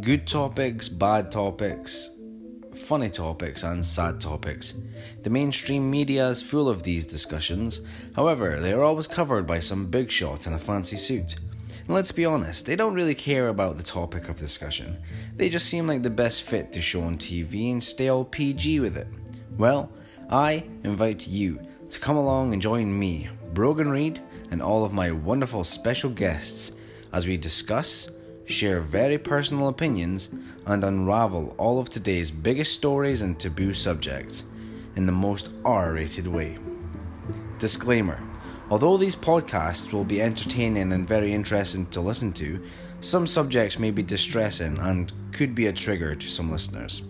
Good topics, bad topics, funny topics, and sad topics. The mainstream media is full of these discussions, however, they are always covered by some big shot in a fancy suit. And let's be honest, they don't really care about the topic of discussion. They just seem like the best fit to show on TV and stay all PG with it. Well, I invite you to come along and join me, Brogan Reid, and all of my wonderful special guests as we discuss, share very personal opinions, and unravel all of today's biggest stories and taboo subjects in the most R rated way. Disclaimer Although these podcasts will be entertaining and very interesting to listen to, some subjects may be distressing and could be a trigger to some listeners.